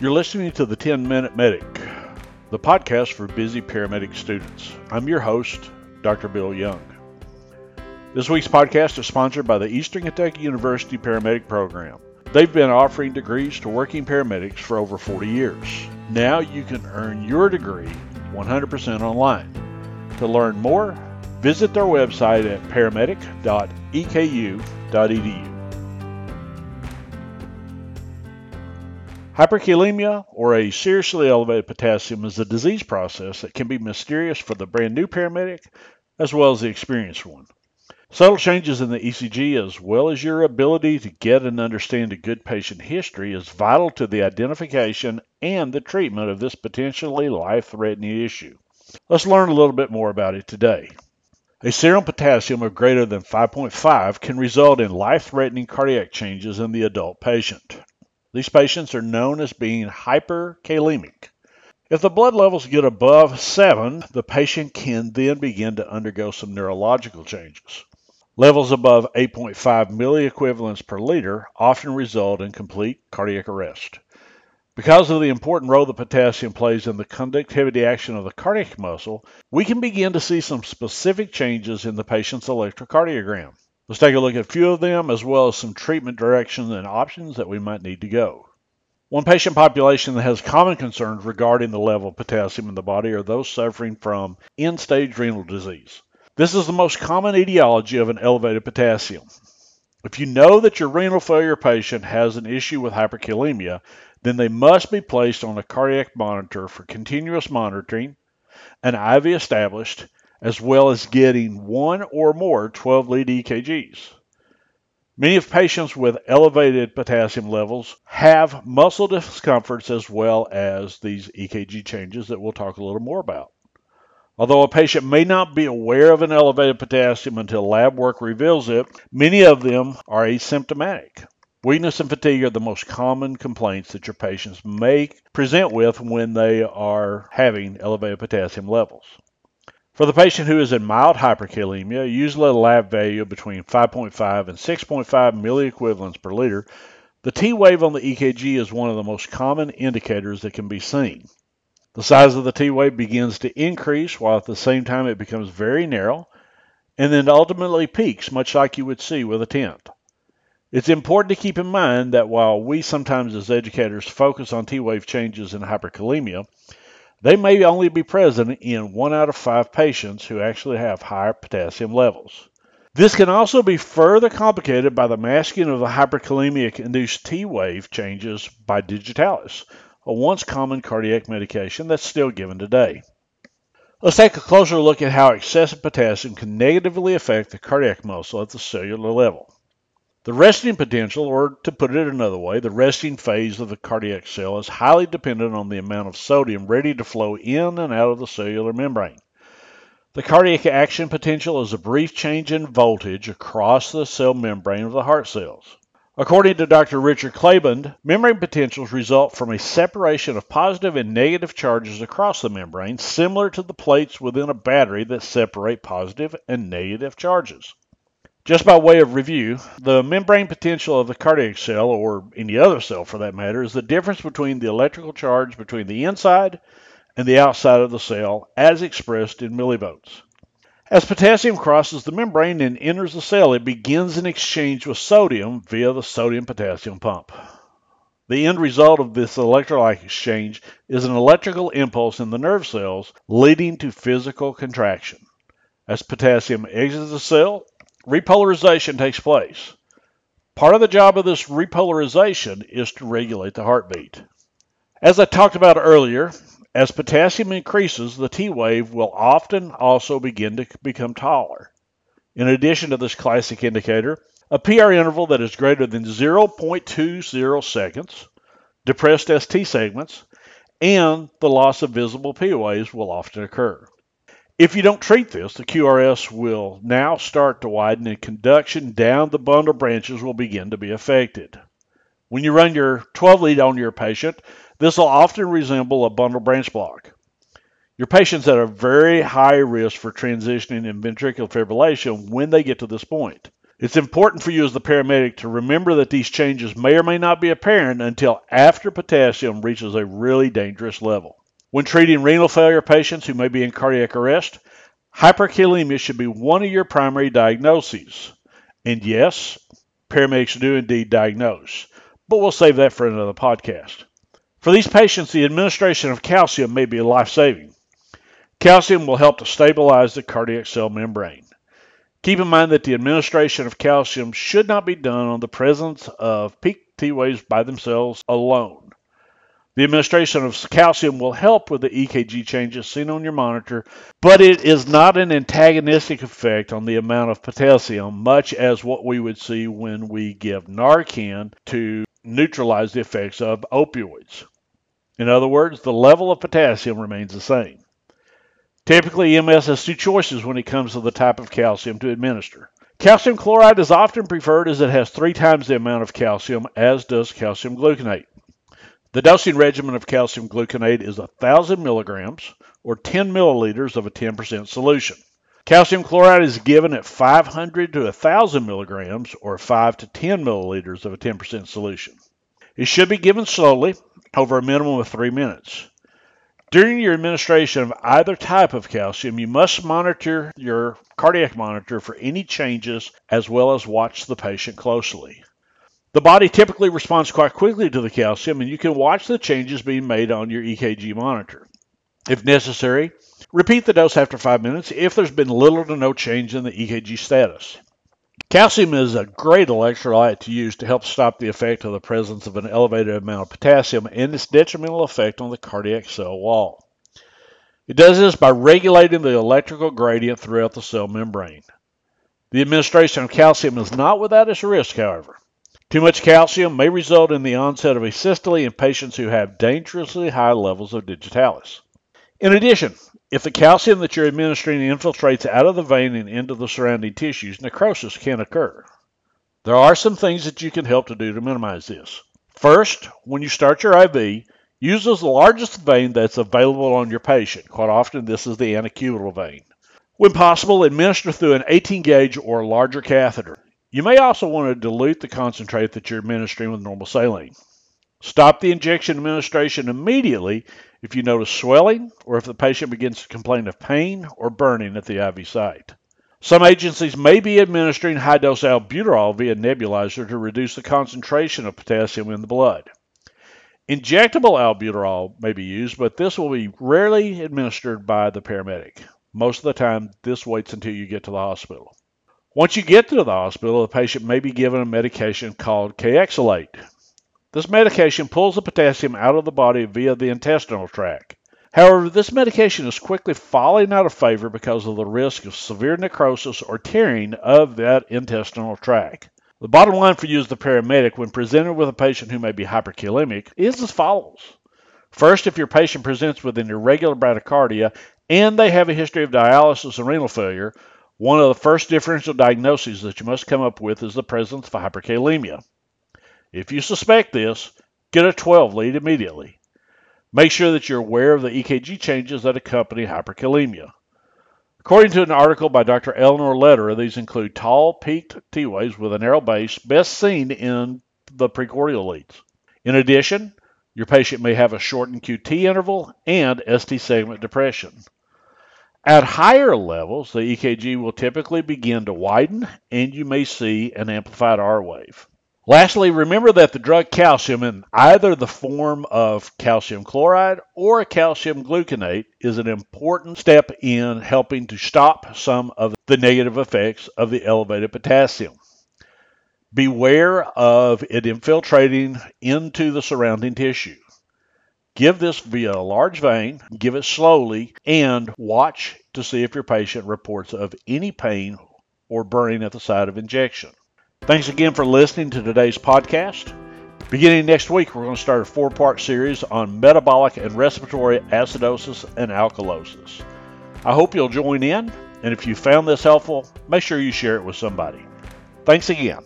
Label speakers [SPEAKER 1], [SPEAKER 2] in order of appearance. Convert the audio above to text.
[SPEAKER 1] You're listening to the 10 Minute Medic, the podcast for busy paramedic students. I'm your host, Dr. Bill Young. This week's podcast is sponsored by the Eastern Kentucky University Paramedic Program. They've been offering degrees to working paramedics for over 40 years. Now you can earn your degree 100% online. To learn more, visit their website at paramedic.eku.edu. Hyperkalemia, or a seriously elevated potassium, is a disease process that can be mysterious for the brand new paramedic as well as the experienced one. Subtle changes in the ECG, as well as your ability to get and understand a good patient history, is vital to the identification and the treatment of this potentially life threatening issue. Let's learn a little bit more about it today. A serum potassium of greater than 5.5 can result in life threatening cardiac changes in the adult patient. These patients are known as being hyperkalemic. If the blood levels get above 7, the patient can then begin to undergo some neurological changes. Levels above 8.5 milliequivalents per liter often result in complete cardiac arrest. Because of the important role that potassium plays in the conductivity action of the cardiac muscle, we can begin to see some specific changes in the patient's electrocardiogram. Let's take a look at a few of them as well as some treatment directions and options that we might need to go. One patient population that has common concerns regarding the level of potassium in the body are those suffering from end stage renal disease. This is the most common etiology of an elevated potassium. If you know that your renal failure patient has an issue with hyperkalemia, then they must be placed on a cardiac monitor for continuous monitoring, an IV established, as well as getting one or more 12 lead EKGs. Many of patients with elevated potassium levels have muscle discomforts as well as these EKG changes that we'll talk a little more about. Although a patient may not be aware of an elevated potassium until lab work reveals it, many of them are asymptomatic. Weakness and fatigue are the most common complaints that your patients may present with when they are having elevated potassium levels. For the patient who is in mild hyperkalemia, usually a lab value of between 5.5 and 6.5 milliequivalents per liter, the T wave on the EKG is one of the most common indicators that can be seen. The size of the T wave begins to increase while at the same time it becomes very narrow and then ultimately peaks, much like you would see with a tent. It's important to keep in mind that while we sometimes as educators focus on T wave changes in hyperkalemia, they may only be present in one out of five patients who actually have higher potassium levels. This can also be further complicated by the masking of the hyperkalemic induced T wave changes by digitalis, a once common cardiac medication that's still given today. Let's take a closer look at how excessive potassium can negatively affect the cardiac muscle at the cellular level. The resting potential, or to put it another way, the resting phase of the cardiac cell is highly dependent on the amount of sodium ready to flow in and out of the cellular membrane. The cardiac action potential is a brief change in voltage across the cell membrane of the heart cells. According to Dr. Richard Klabunde, membrane potentials result from a separation of positive and negative charges across the membrane, similar to the plates within a battery that separate positive and negative charges. Just by way of review, the membrane potential of the cardiac cell, or any other cell for that matter, is the difference between the electrical charge between the inside and the outside of the cell as expressed in millivolts. As potassium crosses the membrane and enters the cell, it begins an exchange with sodium via the sodium potassium pump. The end result of this electrolyte exchange is an electrical impulse in the nerve cells, leading to physical contraction. As potassium exits the cell, repolarization takes place. Part of the job of this repolarization is to regulate the heartbeat. As I talked about earlier, as potassium increases, the T wave will often also begin to become taller. In addition to this classic indicator, a PR interval that is greater than 0.20 seconds, depressed ST segments, and the loss of visible P waves will often occur. If you don't treat this, the QRS will now start to widen and conduction down the bundle branches will begin to be affected. When you run your 12 lead on your patient, this will often resemble a bundle branch block. Your patients at a very high risk for transitioning in ventricular fibrillation when they get to this point. It's important for you as the paramedic to remember that these changes may or may not be apparent until after potassium reaches a really dangerous level. When treating renal failure patients who may be in cardiac arrest, hyperkalemia should be one of your primary diagnoses. And yes, paramedics do indeed diagnose, but we'll save that for another podcast. For these patients, the administration of calcium may be life saving. Calcium will help to stabilize the cardiac cell membrane. Keep in mind that the administration of calcium should not be done on the presence of peak T waves by themselves alone. The administration of calcium will help with the EKG changes seen on your monitor, but it is not an antagonistic effect on the amount of potassium, much as what we would see when we give Narcan to neutralize the effects of opioids. In other words, the level of potassium remains the same. Typically, EMS has two choices when it comes to the type of calcium to administer. Calcium chloride is often preferred as it has three times the amount of calcium as does calcium gluconate. The dosing regimen of calcium gluconate is 1,000 milligrams or 10 milliliters of a 10% solution. Calcium chloride is given at 500 to 1,000 milligrams or 5 to 10 milliliters of a 10% solution. It should be given slowly over a minimum of three minutes. During your administration of either type of calcium, you must monitor your cardiac monitor for any changes as well as watch the patient closely. The body typically responds quite quickly to the calcium, and you can watch the changes being made on your EKG monitor. If necessary, repeat the dose after five minutes if there's been little to no change in the EKG status. Calcium is a great electrolyte to use to help stop the effect of the presence of an elevated amount of potassium and its detrimental effect on the cardiac cell wall. It does this by regulating the electrical gradient throughout the cell membrane. The administration of calcium is not without its risk, however. Too much calcium may result in the onset of asystole in patients who have dangerously high levels of digitalis. In addition, if the calcium that you're administering infiltrates out of the vein and into the surrounding tissues, necrosis can occur. There are some things that you can help to do to minimize this. First, when you start your IV, use the largest vein that's available on your patient. Quite often, this is the antecubital vein. When possible, administer through an 18 gauge or larger catheter. You may also want to dilute the concentrate that you're administering with normal saline. Stop the injection administration immediately if you notice swelling or if the patient begins to complain of pain or burning at the IV site. Some agencies may be administering high dose albuterol via nebulizer to reduce the concentration of potassium in the blood. Injectable albuterol may be used, but this will be rarely administered by the paramedic. Most of the time, this waits until you get to the hospital. Once you get to the hospital, the patient may be given a medication called Kayexalate. This medication pulls the potassium out of the body via the intestinal tract. However, this medication is quickly falling out of favor because of the risk of severe necrosis or tearing of that intestinal tract. The bottom line for you as the paramedic when presented with a patient who may be hyperkalemic is as follows. First, if your patient presents with an irregular bradycardia and they have a history of dialysis and renal failure, one of the first differential diagnoses that you must come up with is the presence of hyperkalemia. If you suspect this, get a 12 lead immediately. Make sure that you're aware of the EKG changes that accompany hyperkalemia. According to an article by Dr. Eleanor Lederer, these include tall, peaked T waves with a narrow base, best seen in the precordial leads. In addition, your patient may have a shortened QT interval and ST segment depression. At higher levels, the EKG will typically begin to widen and you may see an amplified R wave. Lastly, remember that the drug calcium in either the form of calcium chloride or calcium gluconate is an important step in helping to stop some of the negative effects of the elevated potassium. Beware of it infiltrating into the surrounding tissue. Give this via a large vein, give it slowly, and watch to see if your patient reports of any pain or burning at the site of injection. Thanks again for listening to today's podcast. Beginning next week, we're going to start a four part series on metabolic and respiratory acidosis and alkalosis. I hope you'll join in, and if you found this helpful, make sure you share it with somebody. Thanks again.